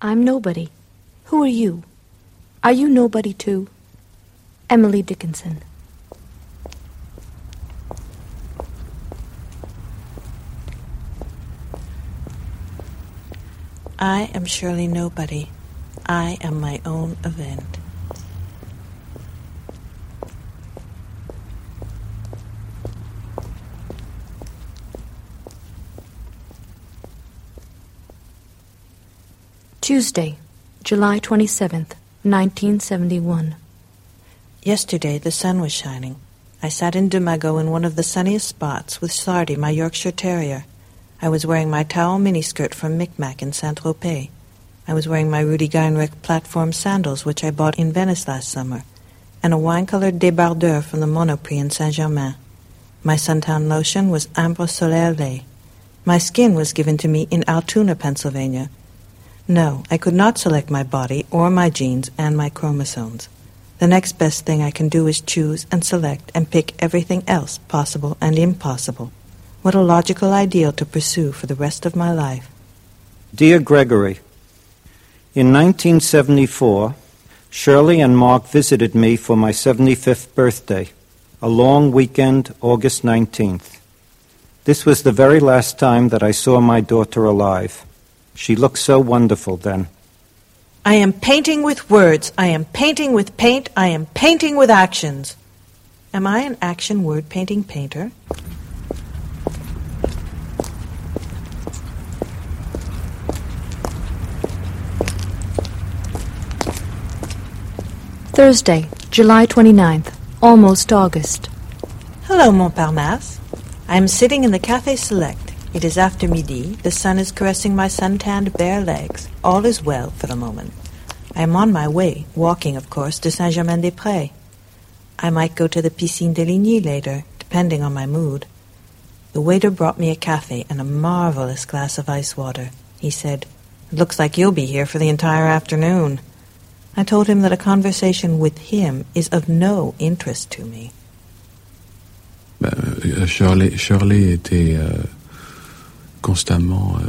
I'm nobody. Who are you? Are you nobody too? Emily Dickinson. I am surely nobody. I am my own event. Tuesday, July 27th, 1971. Yesterday the sun was shining. I sat in Deux Magots in one of the sunniest spots with Sardi, my Yorkshire Terrier. I was wearing my towel miniskirt from Micmac in Saint Tropez. I was wearing my Rudi Gernreich platform sandals, which I bought in Venice last summer, and a wine-colored débardeur from the Monoprix in Saint Germain. My suntan lotion was Ambre Solaire. My skin was given to me in Altoona, Pennsylvania. No, I could not select my body or my genes and my chromosomes. The next best thing I can do is choose and select and pick everything else possible and impossible. What a logical ideal to pursue for the rest of my life. Dear Gregory, in 1974, Shirley and Mark visited me for my 75th birthday, a long weekend, August 19th. This was the very last time that I saw my daughter alive. She looked so wonderful then. I am painting with words. I am painting with paint. I am painting with actions. Am I an action word painting painter? Thursday, July 29th, almost August. Hello, Montparnasse. I am sitting in the Café Select. It is after midi. The sun is caressing my sun-tanned bare legs. All is well for the moment. I am on my way, walking, of course, to Saint-Germain-des-Prés. I might go to the Piscine Deligny later, depending on my mood. The waiter brought me a café and a marvelous glass of ice water. He said, It looks like you'll be here for the entire afternoon. I told him that a conversation with him is of no interest to me. Bah, euh, euh Shirley, Shirley était euh, constamment euh,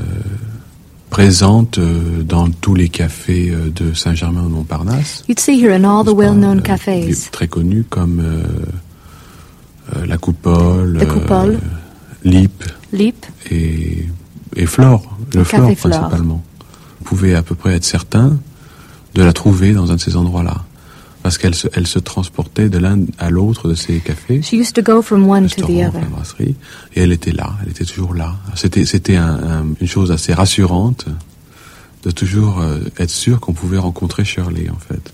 présente euh, dans tous les cafés euh, de Saint-Germain-au-Montparnasse. You'd see her in all the well-known cafes. Très connus comme La Coupole, La Coupole. Lip Leap, et, et Flore, le Le Flore Café Flore. principalement. Vous pouvez à peu près être certain de la trouver dans un de ces endroits-là. Parce qu'elle se, elle se transportait de l'un à l'autre de ces cafés. she used to go from one to the other. enfin, brasseries, et elle était là, elle était toujours là. C'était, c'était un- un- une chose assez rassurante de toujours euh, être sûr qu'on pouvait rencontrer Shirley, en fait,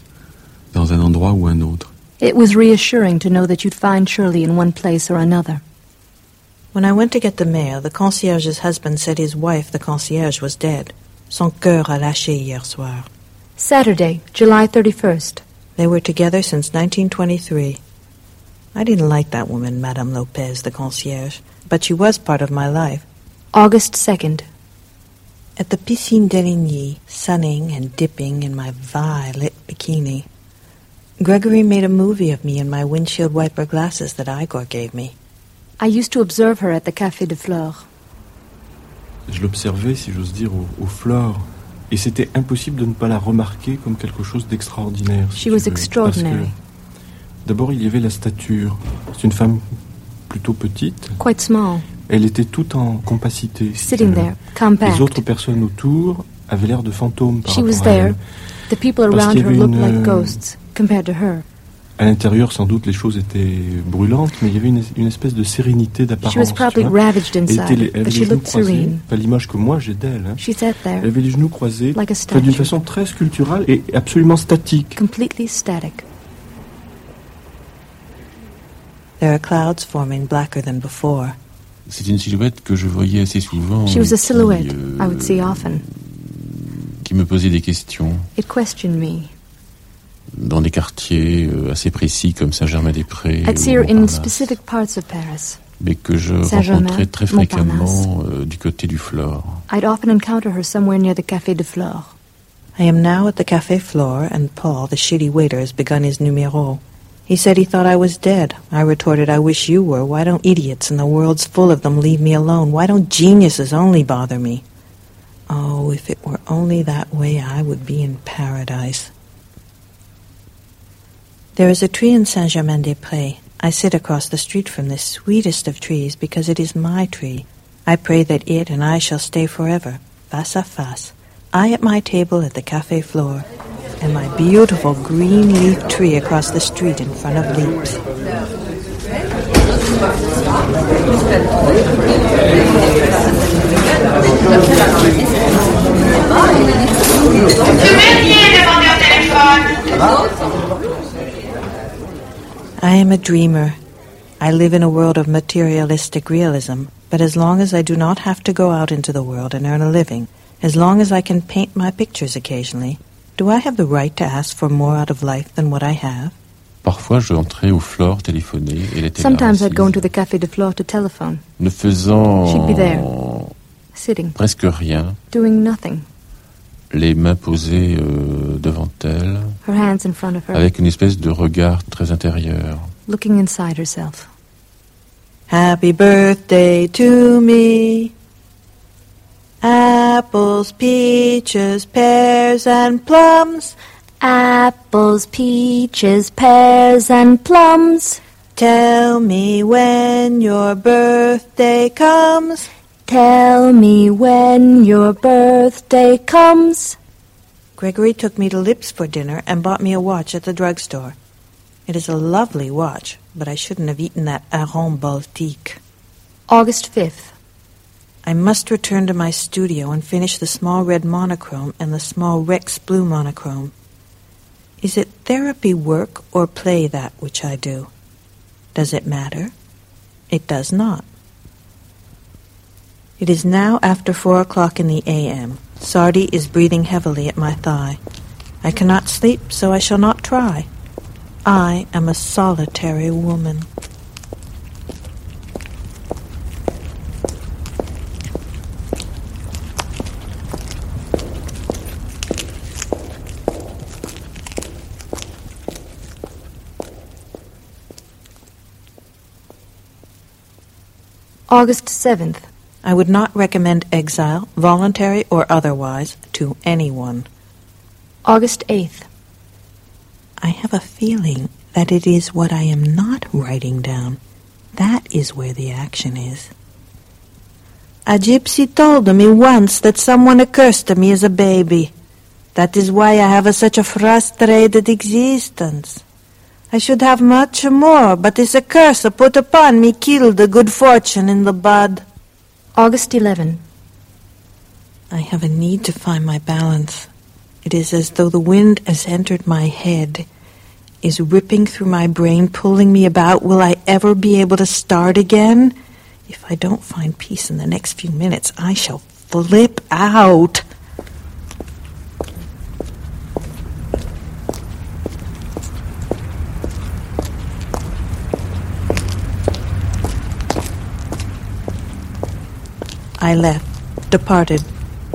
dans un endroit ou un autre. It was reassuring to know that you'd find Shirley in one place or another. When I went to get the mail, the concierge's husband said his wife, the concierge, was dead. Son cœur a lâché hier soir. Saturday, July 31st. They were together since 1923. I didn't like that woman, Madame Lopez, the concierge, but she was part of my life. August 2nd. At the Piscine Deligny, sunning and dipping in my violet bikini, Gregory made a movie of me in my windshield wiper glasses that Igor gave me. I used to observe her at the Café de Flore. Je l'observais, si j'ose dire, au, au Flore. Et c'était impossible de ne pas la remarquer comme quelque chose d'extraordinaire. si was D'abord, il y avait la stature. C'est une femme plutôt petite. Quite small, Elle était toute en compacité. sitting there, compact. Les autres personnes autour avaient l'air de fantômes par She was rapport à there. elle. The people around her looked une, like euh, ghosts compared to her. À l'intérieur, sans doute, les choses étaient brûlantes, mais il y avait une, une espèce de sérénité d'apparence. She was tu probably vois. ravaged Elle, était inside, les- elle avait les genoux croisés, serene. pas l'image que moi j'ai d'elle. hein. She sat Elle there, avait les genoux croisés, like d'une statue, façon très sculpturale et absolument statique. completely static. There are clouds forming blacker than before. C'est une silhouette que je voyais assez souvent. She was a qui, silhouette euh, I would see often. qui me posait des questions It questioned me. Dans des quartiers euh, assez précis comme Saint-Germain-des-Prés. I'd see her in specific parts of Paris. Mais que je Saint-Germain, rencontrais très fréquemment euh, du côté du Flore. I'd often encounter her somewhere near the Café de Flore. I am now at the cafe Flore, and Paul, the shitty waiter, has begun his numéro. He said he thought I was dead. I retorted, I wish you were. Why don't idiots, and the world's full of them, leave me alone? Why don't geniuses only bother me? Oh, if it were only that way, I would be in paradise. There is a tree in Saint Germain des Prés. I sit across the street from this sweetest of trees because it is my tree. I pray that it and I shall stay forever, face à face. I at my table at the Café Flore, and my beautiful green leaf tree across the street in front of Lipp's. I am a dreamer. I live in a world of materialistic realism, but as long as I do not have to go out into the world and earn a living, as long as I can paint my pictures occasionally, do I have the right to ask for more out of life than what I have? Parfois, je entrais au Flore téléphoner et elle était là Sometimes I'd go assise, into the Café de Flore to telephone, ne faisant She'd be there. sitting, presque rien, doing nothing, les mains posées euh, devant elle, her hands in front of her, avec une espèce de regard très intérieur. looking inside herself. Happy birthday to me. Apples, peaches, pears, and plums. Apples, peaches, pears, and plums. Tell me when your birthday comes. Tell me when your birthday comes. Gregory took me to Lipp's for dinner and bought me a watch at the drugstore. It is a lovely watch, but I shouldn't have eaten that Aron Baltique. August 5th. I must return to my studio and finish the small red monochrome and the small Rex blue monochrome. Is it therapy work or play that which I do? Does it matter? It does not. It is now after four o'clock in the a.m. Sardi is breathing heavily at my thigh. I cannot sleep, so I shall not try. I am a solitary woman. August 7th. I would not recommend exile, voluntary or otherwise, to anyone. August 8th. I have a feeling that it is what I am not writing down. That is where the action is. A gypsy told me once that someone accursed me as a baby. That is why I have a, such a frustrated existence. I should have much more, but this curse put upon me killed the good fortune in the bud. August 11. I have a need to find my balance. It is as though the wind has entered my head, is ripping through my brain, pulling me about. Will I ever be able to start again? If I don't find peace in the next few minutes, I shall flip out. I left, departed,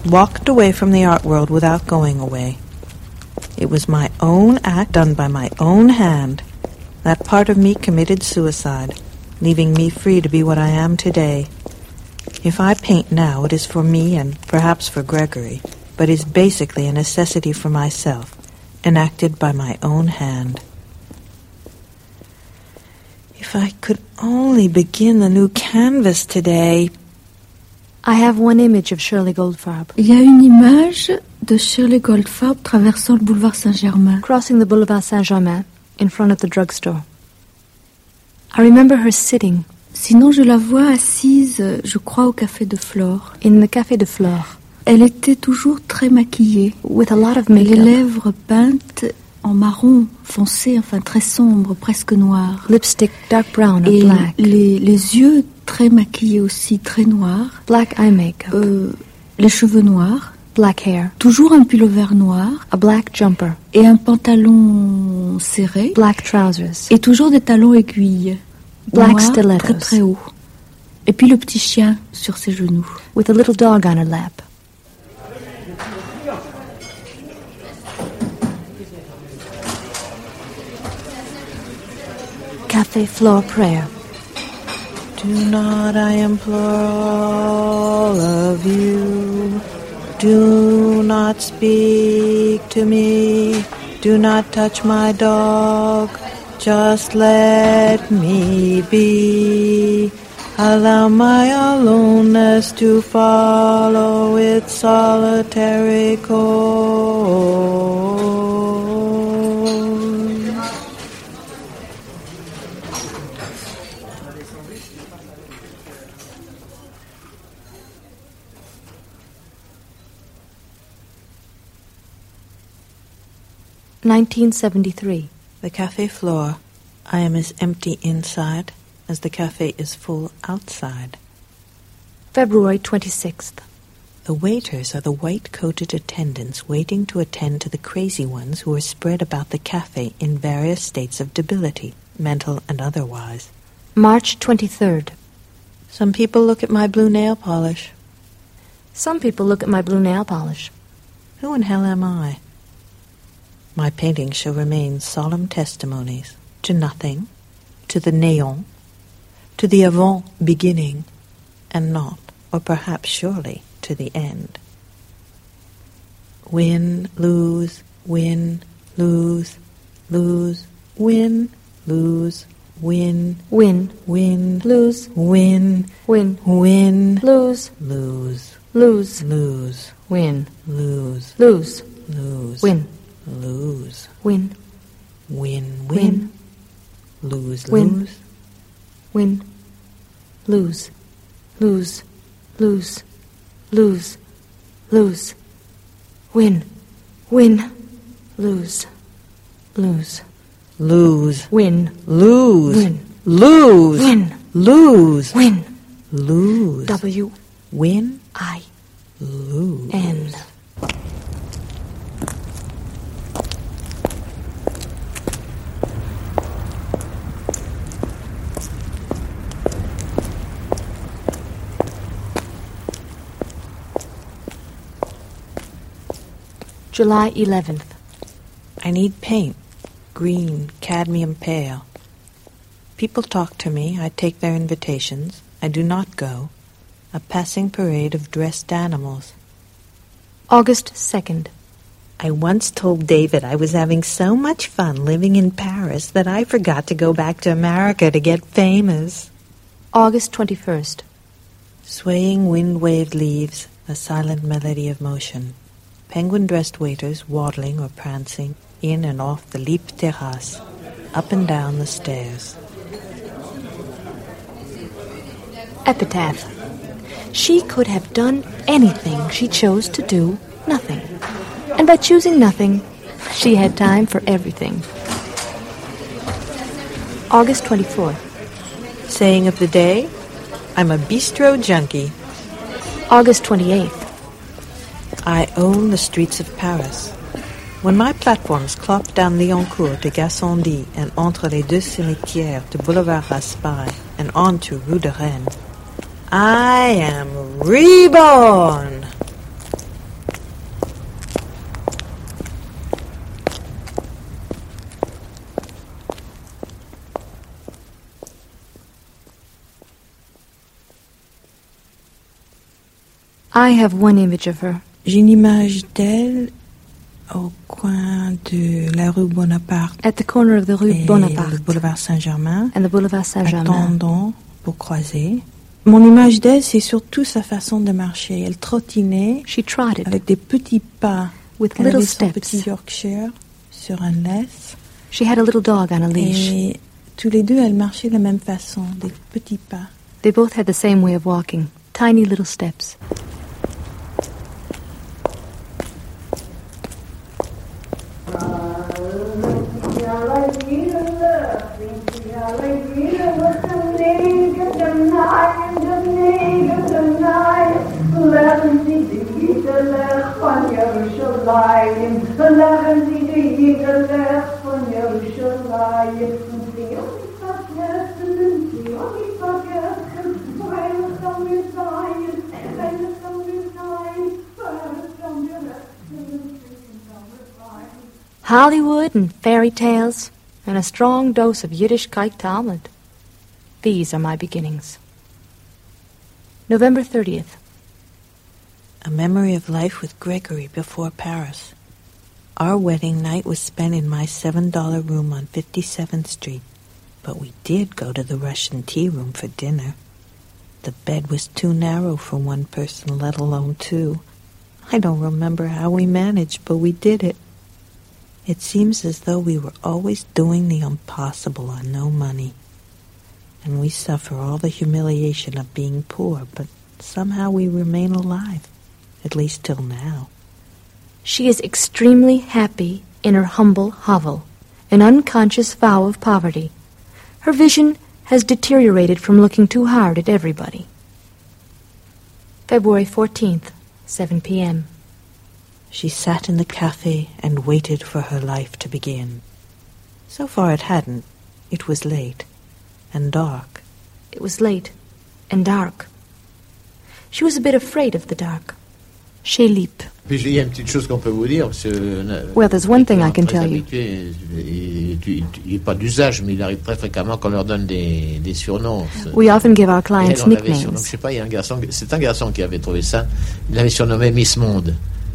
walked away from the art world without going away. It was my own act done by my own hand. That part of me committed suicide, leaving me free to be what I am today. If I paint now, it is for me and perhaps for Gregory, but is basically a necessity for myself, enacted by my own hand. If I could only begin the new canvas today, I have one image of Shirley Goldfarb Il y a une image de Shirley Goldfarb traversant le boulevard Saint-Germain. crossing the boulevard Saint-Germain in front of the drugstore. I remember her sitting Sinon, je la vois assise, je crois, au café de Flore. in the Café de Flore Elle était toujours très maquillée. with a lot of Les makeup, lèvres peintes en marron foncé, enfin très sombre, presque noir. lipstick dark brown or Et black, les, les yeux très maquillés aussi, très noirs. black eye makeup, Euh, les cheveux noirs. black hair, Toujours un pullover noir a black jumper, et un pantalon serré. black trousers, Et toujours des talons aiguilles. Black noirs, stilettos. Très très haut. Et puis le petit chien sur ses genoux. with a little dog on her lap. Café Flore prayer. Do not, I implore all of you, Do not speak to me. Do not touch my dog. Just let me be. Allow my aloneness to follow its solitary course. 1973. The cafe Flore. I am as empty inside as the cafe is full outside. February 26th. The waiters are the white coated attendants waiting to attend to the crazy ones who are spread about the cafe in various states of debility, mental and otherwise. March 23rd. Some people look at my blue nail polish. Some people look at my blue nail polish. Who in hell am I? My paintings shall remain solemn testimonies to nothing, to the néant, to the avant beginning, and not, or perhaps surely, to the end. Win, lose, win, lose, lose, win, lose, win, Win, win, lose, win, win, win, lose, lose, lose, lose, win, lose, lose, lose, win, lose, win, win, Win. win, lose, Win. lose, win, lose, lose, lose, lose, lose, win, win, lose, lose, lose, win, lose, Win. lose, win, lose, win, lose, W win, I lose. N. July 11th. I need paint, green, cadmium pale. People talk to me, I take their invitations, I do not go. A passing parade of dressed animals. August 2nd. I once told David I was having so much fun living in Paris that I forgot to go back to America to get famous. August 21st. Swaying wind-waved leaves, a silent melody of motion. Penguin-dressed waiters waddling or prancing in and off the Lipp terrace, up and down the stairs. Epitaph. She could have done anything she chose to do nothing. And by choosing nothing, she had time for everything. August 24th. Saying of the day, I'm a bistro junkie. August 28th. I own the streets of Paris. When my platforms clop down Liancourt to Gassendi and entre les deux cimetières to Boulevard Raspail and on to Rue de Rennes, I am reborn. I have one image of her. J'ai une image d'elle au coin de la rue Bonaparte At the corner of the Rue et le Bonaparte boulevard Saint-Germain, and the Boulevard Saint-Germain. attendant pour croiser. Mon image d'elle, c'est surtout sa façon de marcher. Elle trottinait She trotted avec des petits pas. with Elle little avait son steps. petit Yorkshire sur un laisse. She had a little dog on a leash. Et tous les deux, elles marchaient de la même façon, des petits pas. They both had the same way of walking, tiny little steps. Hollywood and tales, and a strong dose of Yiddish Yiddishkeit Talmud. These are my beginnings. November 30th. A memory of life with Gregory before Paris. Our wedding night was spent in my $7 room on 57th Street, but we did go to the Russian tea room for dinner. The bed was too narrow for one person, let alone two. I don't remember how we managed, but we did it. It seems as though we were always doing the impossible on no money. And we suffer all the humiliation of being poor, but somehow we remain alive, at least till now. She is extremely happy in her humble hovel, an unconscious vow of poverty. Her vision has deteriorated from looking too hard at everybody. February 14th, 7 p.m. She sat in the cafe and waited for her life to begin. So far it hadn't. It was late and dark. It was late and dark. She was a bit afraid of the dark. Chez Lipp. Puis il y a une petite chose qu'on peut vous dire. parce que, euh, Well, there's one thing I can très tell you. We often give our Et clients elle, on l'avait surnommé- nicknames.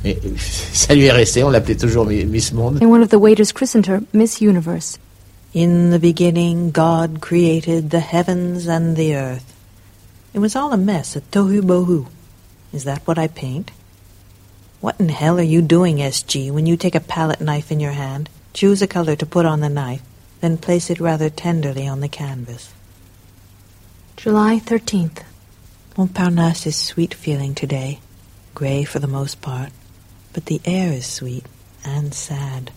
Je sais pas, il y a un garçon, c'est un garçon qui avait trouvé ça. Il l'avait surnommé Miss Monde. Et ça lui est resté, on l'appelait toujours Miss Monde. And one of the waiters christened her Miss Universe. In the beginning, God created the heavens and the earth. It was all a mess, a tohu bohu. Is that what I paint? What in hell are you doing, SG, when you take a palette knife in your hand, choose a color to put on the knife, then place it rather tenderly on the canvas? July 13th. Montparnasse is sweet feeling today, gray for the most part, but the air is sweet and sad.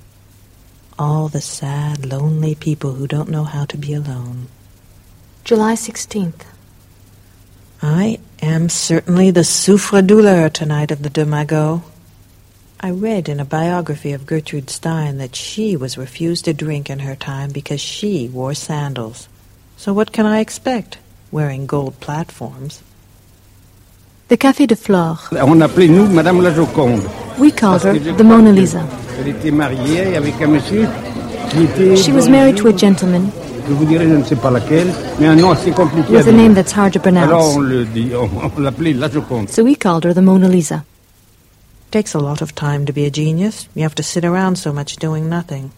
All the sad, lonely people who don't know how to be alone. July 16th. I am certainly the souffre-douleur tonight of the Deux Magots. I read in a biography of Gertrude Stein that she was refused a drink in her time because she wore sandals. So what can I expect, wearing gold platforms? The Café de Flore. On appelait nous Madame la Joconde. We called her Parce que je the Mona Lisa. Elle était mariée avec un monsieur qui était. She was married to a gentleman Je vous dirai, je ne sais pas laquelle, mais un nom assez compliqué. à with a name that's hard to pronounce. le dit, on, on l'appelait la Joconde. So we called her the Mona Lisa. Takes a lot of time to be a genius. You have to sit around so much doing nothing.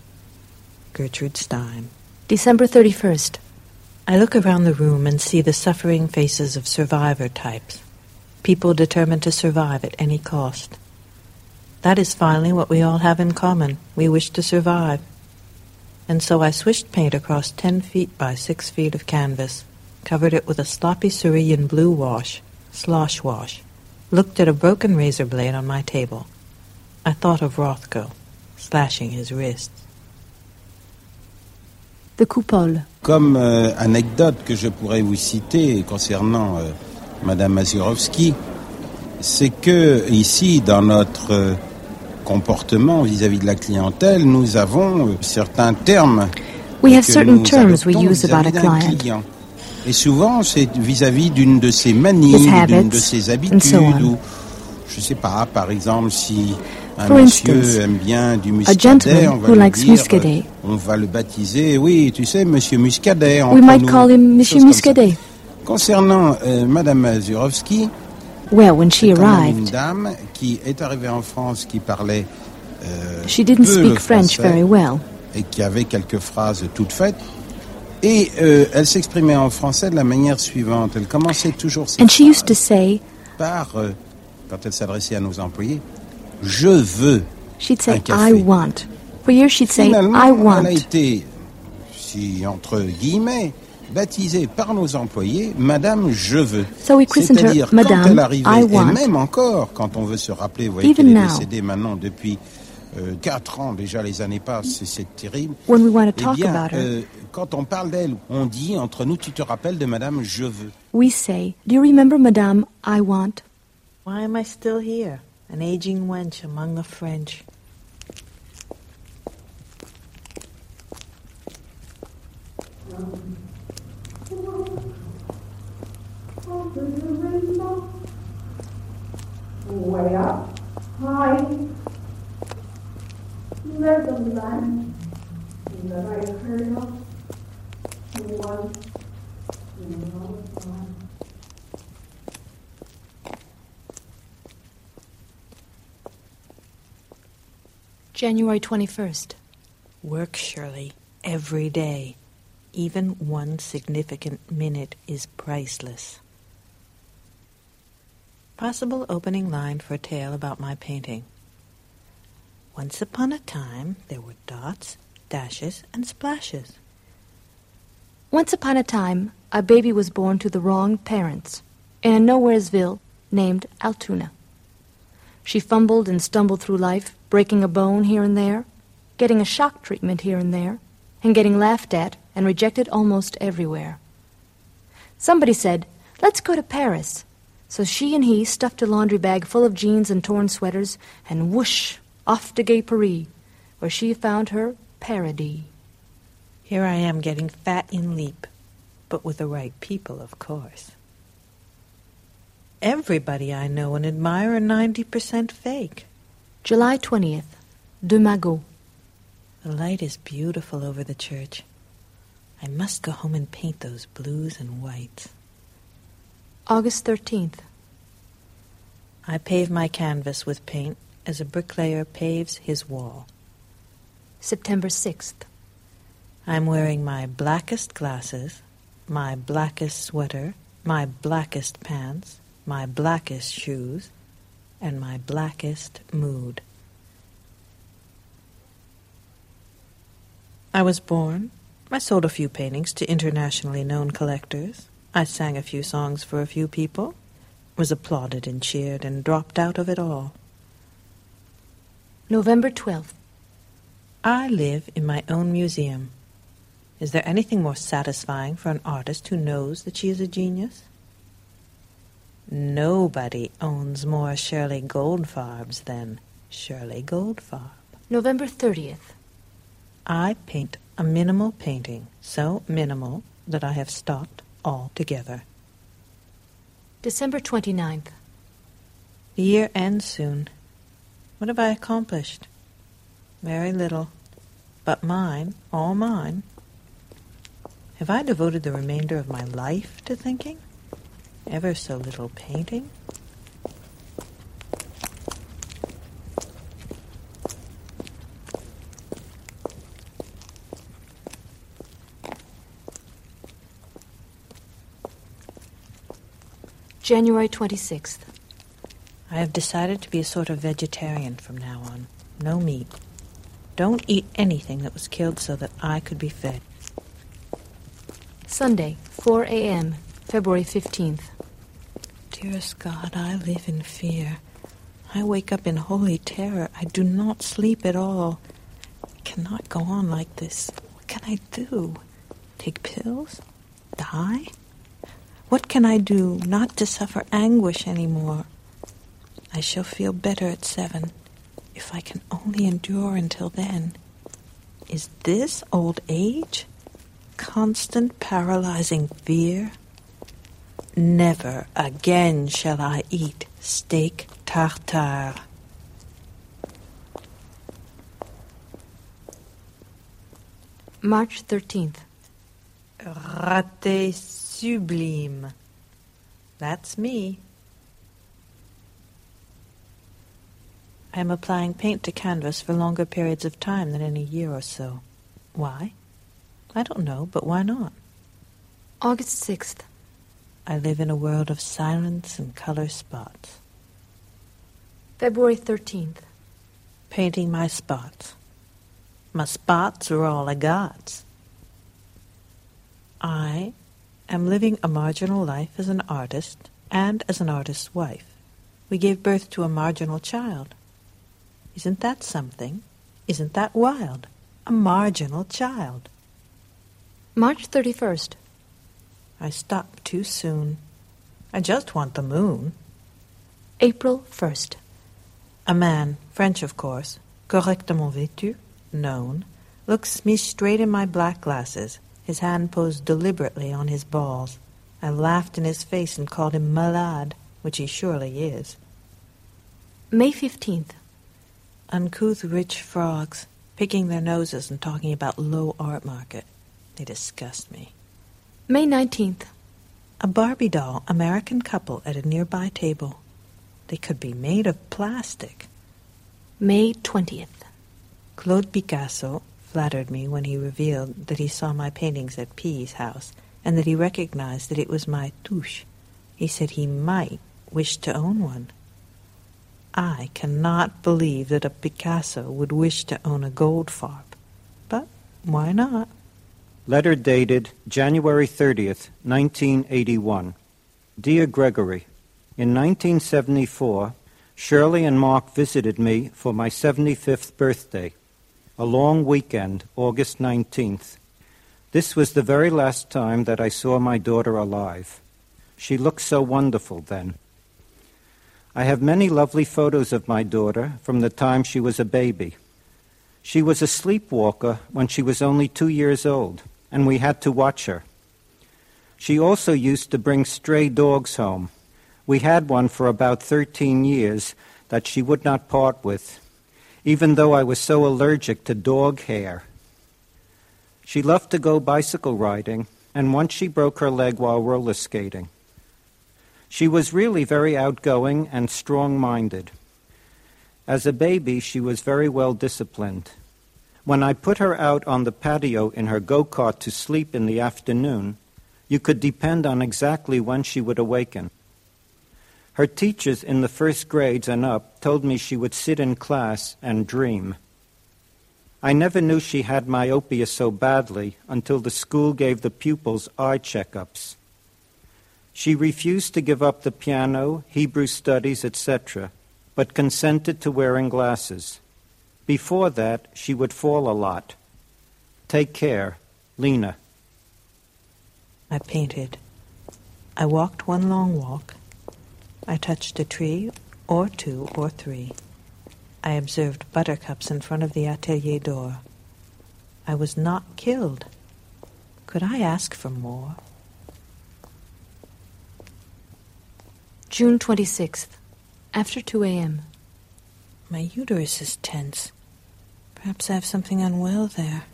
Gertrude Stein. December 31st. I look around the room and see the suffering faces of survivor types. People determined to survive at any cost. That is finally what we all have in common. We wish to survive. And so I swished paint across ten feet by six feet of canvas, covered it with a sloppy cerulean blue wash, slosh wash, looked at a broken razor blade on my table. I thought of Rothko, slashing his wrists. The Coupole. Comme euh, anecdote que je pourrais vous citer concernant euh, Madame Masurovsky, c'est que ici, dans notre euh, comportement vis-à-vis de la clientèle, nous avons euh, certains termes We have que certain nous terms we use about a client. client. Et souvent, c'est vis-à-vis d'une de ses manies, d'une de ses so habitudes, on. ou je sais pas, par exemple, si un For monsieur instance, aime bien du muscadet, on va who likes dire, muscadet. euh, on va le baptiser, oui, tu sais, Monsieur Muscadet. We might call him Monsieur. Muscadet. Concernant euh, Madame Mazurovsky, Well, when she même une arrived, dame qui est arrivée en France, qui parlait euh, she didn't peu le speak French français very well. et qui avait quelques phrases toutes faites. Et euh, elle s'exprimait en français de la manière suivante. Elle commençait toujours ses And she used to say, par, euh, quand elle s'adressait à nos employés, je veux. she'd Un say, café. I want. For years she'd say, Finalement, I elle want. a été, si entre guillemets, baptisée par nos employés Madame Je veux. So we christened her C'est-à-dire Madame quand elle arrivait, et même encore, quand on veut se rappeler, vous voyez qu'elle est décédée maintenant depuis euh, quatre ans, déjà les années passent, c'est terrible. When we want to Eh talk bien, about her, euh, quand on parle d'elle, on dit entre nous, tu te rappelles de Madame Je veux. we say, Do you remember Madame I want? Why am I still here, an aging wench among the French? January 21st. Work, Shirley, every day. Even one significant minute is priceless. Possible opening line for a tale about my painting. Once upon a time, there were dots, dashes, and splashes. Once upon a time, a baby was born to the wrong parents in a nowheresville named Altoona. She fumbled and stumbled through life, breaking a bone here and there, getting a shock treatment here and there, and getting laughed at and rejected almost everywhere. Somebody said, Let's go to Paris. So she and he stuffed a laundry bag full of jeans and torn sweaters, and whoosh, off to Gay Paris, where she found her paradis. Here I am getting fat in Lipp, but with the right people, of course. Everybody I know and admire are 90% fake. July 20th. Deux Magots. The light is beautiful over the church. I must go home and paint those blues and whites. August 13th. I pave my canvas with paint as a bricklayer paves his wall. September 6th. I'm wearing my blackest glasses, my blackest sweater, my blackest pants, my blackest shoes, and my blackest mood. I was born. I sold a few paintings to internationally known collectors. I sang a few songs for a few people, was applauded and cheered, and dropped out of it all. November 12th. I live in my own museum. Is there anything more satisfying for an artist who knows that she is a genius? Nobody owns more Shirley Goldfarbs than Shirley Goldfarb. November 30th. I paint a minimal painting, so minimal that I have stopped altogether. December 29th. The year ends soon. What have I accomplished? Very little. But mine, all mine. Have I devoted the remainder of my life to thinking? Ever so little painting? January 26th. I have decided to be a sort of vegetarian from now on. No meat. Don't eat anything that was killed so that I could be fed. Sunday, 4 a.m., February 15th. Dearest God, I live in fear. I wake up in holy terror. I do not sleep at all. I cannot go on like this. What can I do? Take pills? Die? What can I do not to suffer anguish any more? I shall feel better at seven, if I can only endure until then. Is this old age? Constant paralyzing fear? Never again shall I eat steak tartare. March 13th. Raté sublime. That's me. I am applying paint to canvas for longer periods of time than in a year or so. Why? I don't know, but why not? August 6th. I live in a world of silence and color spots. February 13th. Painting my spots. My spots are all I got. I am living a marginal life as an artist and as an artist's wife. We gave birth to a marginal child. Isn't that something? Isn't that wild? A marginal child. March 31st. I stopped too soon. I just want the moon. April 1st. A man, French of course, correctement vêtu, known, looks me straight in my black glasses, his hand posed deliberately on his balls. I laughed in his face and called him malade, which he surely is. May 15th. Uncouth rich frogs, picking their noses and talking about low art market. They disgust me. May 19th. A Barbie doll American couple at a nearby table. They could be made of plastic. May 20th. Claude Picasso flattered me when he revealed that he saw my paintings at P.'s house and that he recognized that it was my touche. He said he might wish to own one. I cannot believe that a Picasso would wish to own a gold Goldfarb. But why not? Letter dated January 30th, 1981. Dear Gregory, in 1974, Shirley and Mark visited me for my 75th birthday, a long weekend, August 19th. This was the very last time that I saw my daughter alive. She looked so wonderful then. I have many lovely photos of my daughter from the time she was a baby. She was a sleepwalker when she was only two years old, and we had to watch her. She also used to bring stray dogs home. We had one for about 13 years that she would not part with, even though I was so allergic to dog hair. She loved to go bicycle riding, and once she broke her leg while roller skating. She was really very outgoing and strong minded. As a baby, she was very well disciplined. When I put her out on the patio in her go kart to sleep in the afternoon, you could depend on exactly when she would awaken. Her teachers in the first grades and up told me she would sit in class and dream. I never knew she had myopia so badly until the school gave the pupils eye checkups. She refused to give up the piano, Hebrew studies, etc., but consented to wearing glasses. Before that, she would fall a lot. Take care, Lena. I painted. I walked one long walk. I touched a tree, or two, or three. I observed buttercups in front of the atelier door. I was not killed. Could I ask for more? June 26th, after 2 a.m. My uterus is tense. Perhaps I have something unwell there.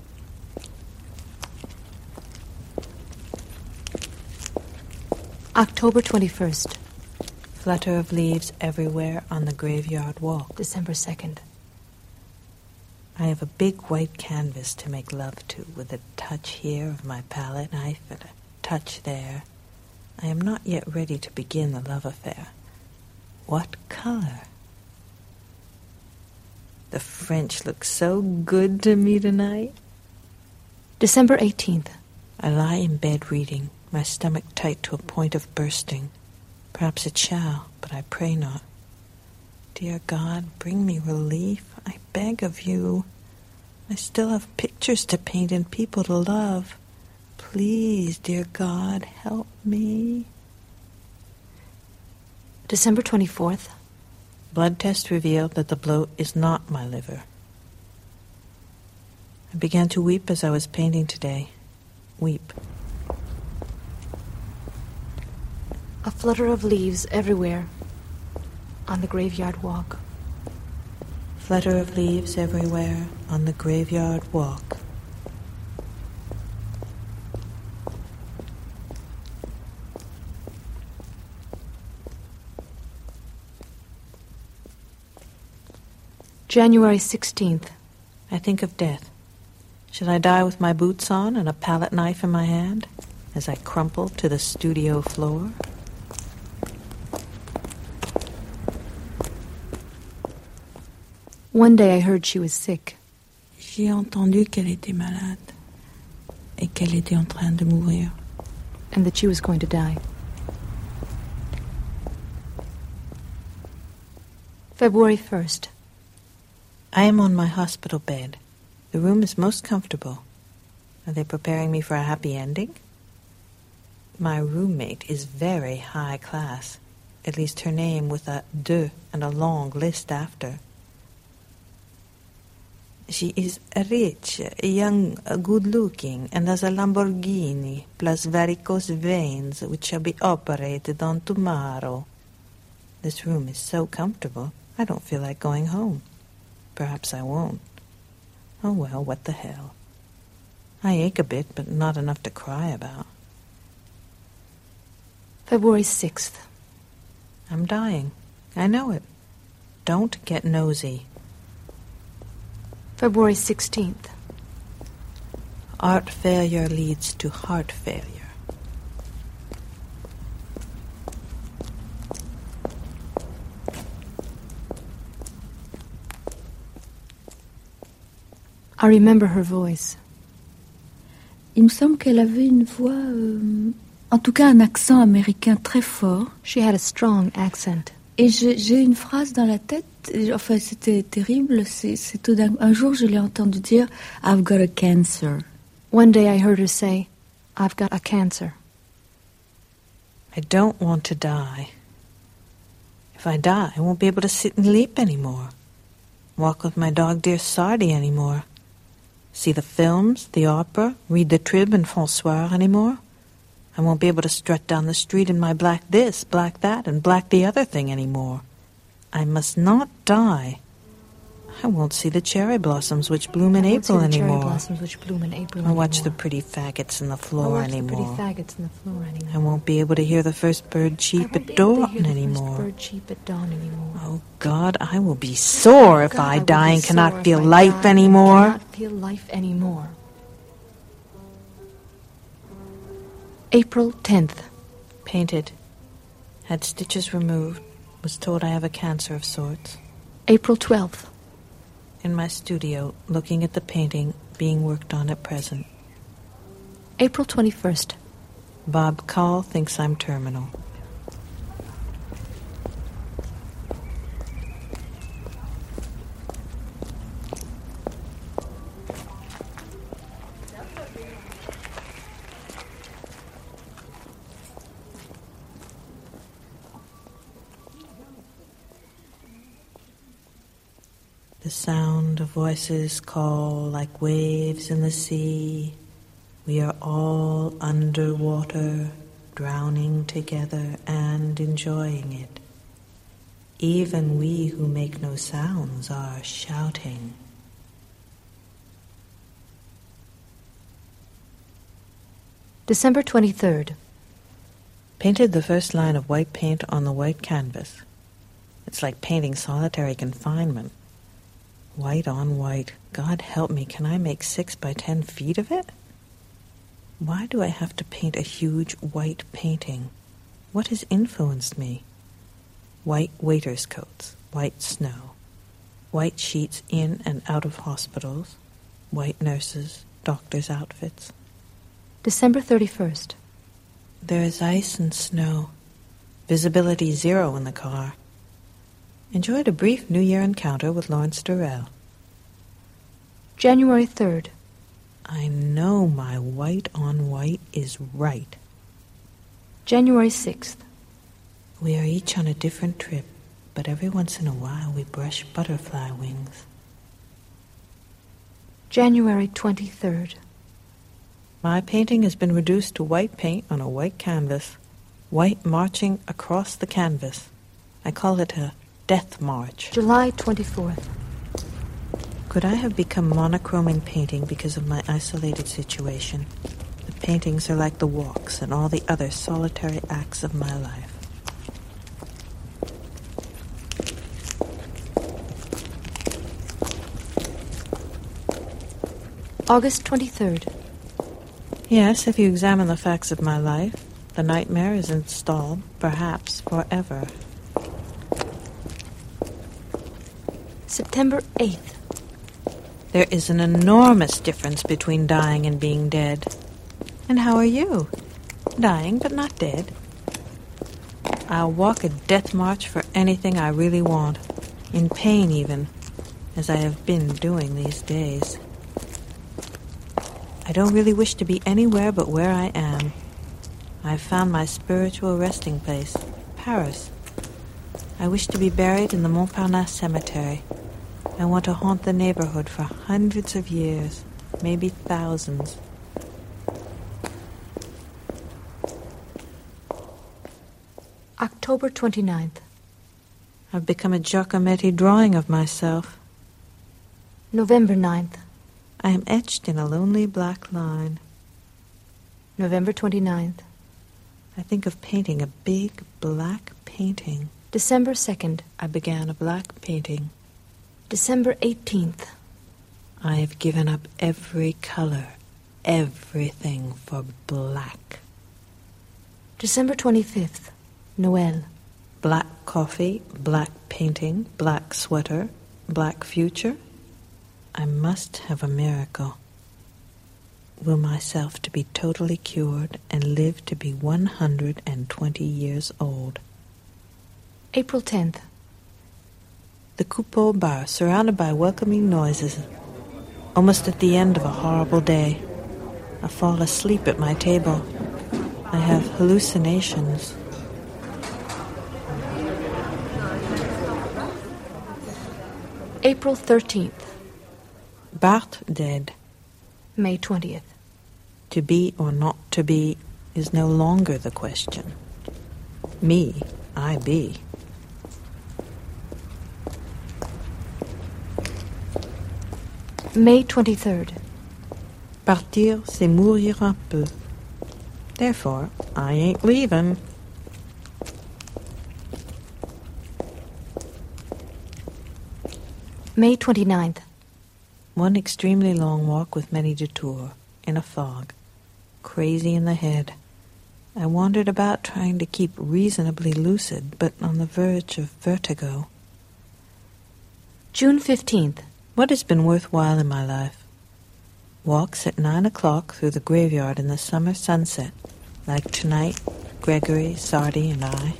October 21st, Flutter of leaves everywhere on the graveyard walk. December 2nd. I have a big white canvas to make love to, with a touch here of my palette knife and a touch there. I am not yet ready to begin the love affair. What color? The French look so good to me tonight. December 18th. I lie in bed reading, my stomach tight to a point of bursting. Perhaps it shall, but I pray not. Dear God, bring me relief, I beg of you. I still have pictures to paint and people to love. Please, dear God, help me. December 24th. Blood test revealed that the bloat is not my liver. I began to weep as I was painting today. Weep. A flutter of leaves everywhere on the graveyard walk. Flutter of leaves everywhere on the graveyard walk. January 16th. I think of death. Should I die with my boots on and a palette knife in my hand as I crumple to the studio floor? One day I heard she was sick. J'ai entendu qu'elle était malade et qu'elle était en train de mourir. and that she was going to die. February 1st. I am on my hospital bed. The room is most comfortable. Are they preparing me for a happy ending? My roommate is very high class, at least her name with a de and a long list after. She is rich, young, good looking, and has a Lamborghini, plus varicose veins, which shall be operated on tomorrow. This room is so comfortable, I don't feel like going home. Perhaps I won't. Oh well, what the hell. I ache a bit, but not enough to cry about. February 6th. I'm dying. I know it. Don't get nosy. February 16th. Art failure leads to heart failure. I remember her voice. Il me semble qu'elle avait une voix, euh, en tout cas un accent américain très fort. She had a strong accent. Et j'ai j'ai une phrase dans la tête, et, enfin c'était terrible, c'est c'est tout d'un un jour je l'ai entendu dire I've got a cancer. One day I heard her say, I've got a cancer. I don't want to die. If I die, I won't be able to sit and Lipp anymore. Walk with my dog dear Sardi anymore. See the films, the opera, read the Trib and François anymore. I won't be able to strut down the street in my black this, black that, and black the other thing anymore. I must not die. I won't see the cherry blossoms which bloom in I April anymore. blossoms which bloom in April Or watch the pretty faggots in the Or Flore watch the anymore. pretty faggots in the Flore anymore. I won't be able to hear the first bird I cheep at be able to dawn anymore. bird cheep at dawn anymore. Oh God, I will be sore if I die and cannot feel I life anymore. Cannot feel life anymore. April 10th. Painted. Had stitches removed. Was told I have a cancer of sorts. April 12th. In my studio, looking at the painting being worked on at present. April 21st. Bob Call thinks I'm terminal. Voices call like waves in the sea. We are all underwater, drowning together and enjoying it. Even we who make no sounds are shouting. December 23rd. Painted the first line of white paint on the white canvas. It's like painting solitary confinement. White on white. God help me, can I make six by ten feet of it? Why do I have to paint a huge white painting? What has influenced me? White waiters' coats, white snow, white sheets in and out of hospitals, white nurses, doctors' outfits. December 31st. There is ice and snow. Visibility zero in the car. Enjoyed a brief New Year encounter with Lawrence Durrell. January 3rd. I know my white on white is right. January 6th. We are each on a different trip, but every once in a while we brush butterfly wings. January 23rd. My painting has been reduced to white paint on a white canvas, white marching across the canvas. I call it a death march. July 24th. Could I have become monochrome in painting because of my isolated situation? The paintings are like the walks and all the other solitary acts of my life. August 23rd. Yes, if you examine the facts of my life, the nightmare is installed, perhaps forever. September 8th. There is an enormous difference between dying and being dead. And how are you? Dying, but not dead. I'll walk a death march for anything I really want, in pain even, as I have been doing these days. I don't really wish to be anywhere but where I am. I've found my spiritual resting place, Paris. I wish to be buried in the Montparnasse Cemetery. I want to haunt the neighborhood for hundreds of years, maybe thousands. October 29th. I've become a Giacometti drawing of myself. November 9th. I am etched in a lonely black line. November 29th. I think of painting a big black painting. December 2nd. I began a black painting. December 18th. I have given up every color, everything for black. December 25th, Noel. Black coffee, black painting, black sweater, black future. I must have a miracle. Will myself to be totally cured and live to be 120 years old. April 10th. The Coupole bar, surrounded by welcoming noises, almost at the end of a horrible day. I fall asleep at my table. I have hallucinations. April 13th, Bart dead. May 20th. To be or not to be is no longer the question. Me, I be. May 23rd. Partir, c'est mourir un peu. Therefore, I ain't leaving. May 29th. One extremely long walk with many detours, in a fog. Crazy in the head. I wandered about trying to keep reasonably lucid, but on the verge of vertigo. June 15th. What has been worthwhile in my life? Walks at nine o'clock through the graveyard in the summer sunset, like tonight, Gregory, Sardi, and I.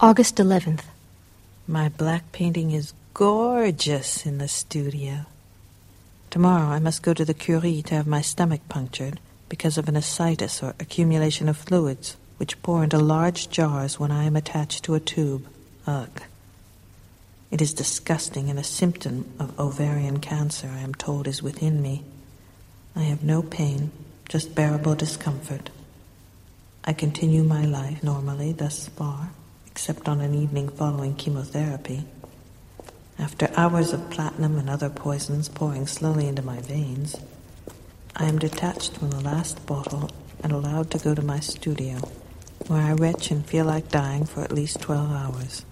August 11th. My black painting is gorgeous in the studio. Tomorrow I must go to the Curie to have my stomach punctured because of an ascites or accumulation of fluids which pour into large jars when I am attached to a tube. Ugh. It is disgusting and a symptom of ovarian cancer, I am told, is within me. I have no pain, just bearable discomfort. I continue my life normally thus far, except on an evening following chemotherapy. After hours of platinum and other poisons pouring slowly into my veins, I am detached from the last bottle and allowed to go to my studio, where I retch and feel like dying for at least 12 hours.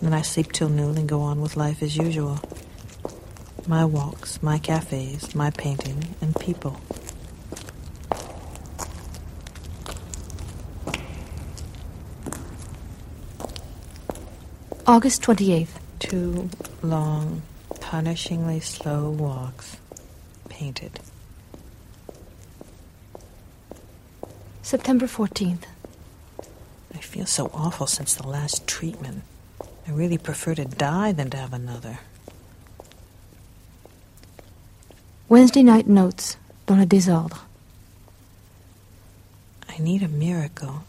Then I sleep till noon and go on with life as usual. My walks, my cafes, my painting, and people. August 28th. Two long, punishingly slow walks, painted. September 14th. I feel so awful since the last treatment. I really prefer to die than to have another. Wednesday night notes dans le désordre. I need a miracle.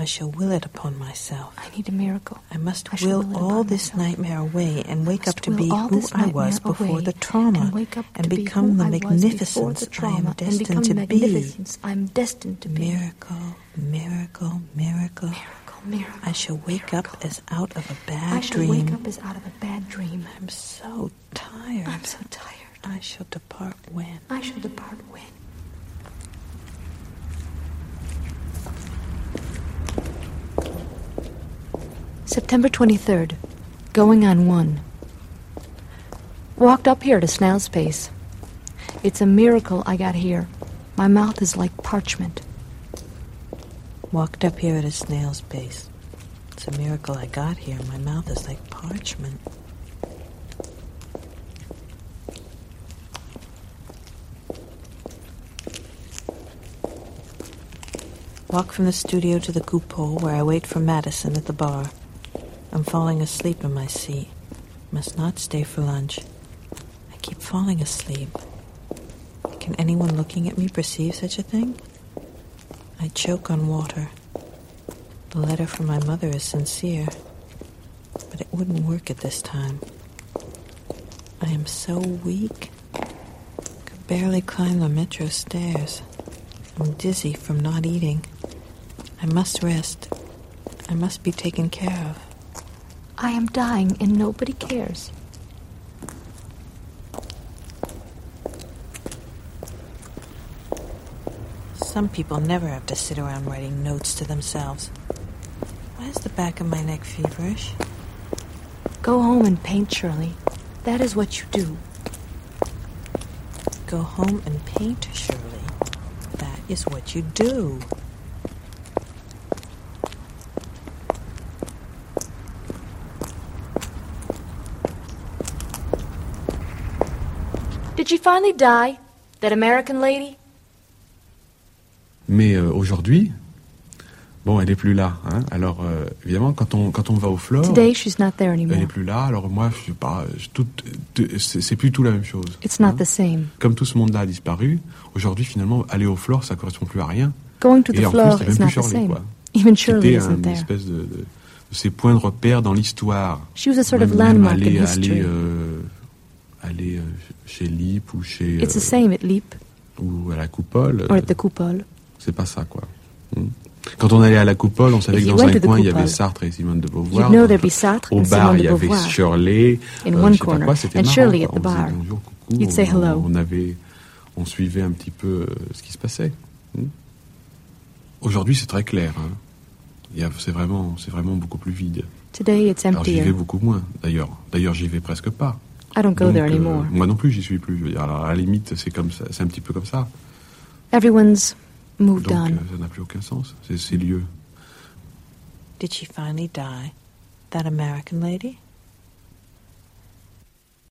I shall will it upon myself. I need a miracle. I must I will, will all this myself. nightmare away and wake up to be who I was before the trauma and wake up and to be become the magnificence I am destined to be. I'm destined to be. Miracle, miracle, miracle. Miracle, miracle. I shall wake up as out of a bad dream. I shall dream. wake up as out of a bad dream. I'm so tired. I'm so tired. I shall depart when? I shall depart when? September 23rd. Going on one. Walked up here to Snail's Pace. It's a miracle I got here. My mouth is like parchment. Walked up here at a snail's pace. It's a miracle I got here. My mouth is like parchment. Walk from the studio to the Coupole, where I wait for Madison at the bar. I'm falling asleep in my seat. Must not stay for lunch. I keep falling asleep. Can anyone looking at me perceive such a thing? I choke on water. The letter from my mother is sincere, but it wouldn't work at this time. I am so weak. Could barely climb the metro stairs. I'm dizzy from not eating. I must rest. I must be taken care of. I am dying and nobody cares. Some people never have to sit around writing notes to themselves. Why is the back of my neck feverish? Go home and paint, Shirley. That is what you do. Go home and paint, Shirley. That is what you do. Did she finally die? That American lady? Mais euh, aujourd'hui, bon, elle est plus là. Hein. Alors, euh, évidemment, quand on, quand on va au Flore, Today she's not there elle anymore. est plus là. Alors moi, je sais pas, je- tout, tout- c'est plus tout la même chose. It's not hein. the same. Comme tout ce monde-là a disparu, aujourd'hui, finalement, aller au Flore, ça correspond plus à rien. Going to the Et en floor même plus the Shirley, same. quoi. Even Shirley C'était isn't une there. espèce de, de- de ces points de repère dans l'histoire. She was a sort of Même- landmark aller, in history. Aller, euh, aller, euh, chez Lip ou chez It's the euh, same at Leap ou à la Coupole. or at the Coupole. C'est pas ça, quoi. Hmm. Quand on allait à la Coupole, on savait If que dans un coin, il y avait Sartre et Simone de Beauvoir. You'd know there'd be Sartre Au bar, il y avait. Shirley. In euh, one je sais pas corner, quoi, c'était and marrant, Shirley at the On disait bar. bonjour, coucou, You'd say on- hello. On avait, on suivait un petit peu euh, ce qui se passait. Hmm. Aujourd'hui, c'est très clair. hein. Il y a- C'est vraiment, c'est vraiment beaucoup plus vide. Today it's Alors j'y vais beaucoup moins, d'ailleurs. D'ailleurs, j'y vais presque pas. I don't go Donc, there euh, anymore. moi non plus, j'y suis plus. Je veux dire, Alors, à la limite, c'est comme ça, c'est un petit peu comme ça. Everyone's moved Donc, on. euh, ça n'a plus aucun sens. C'est ces lieux. Did she finally die? That American lady?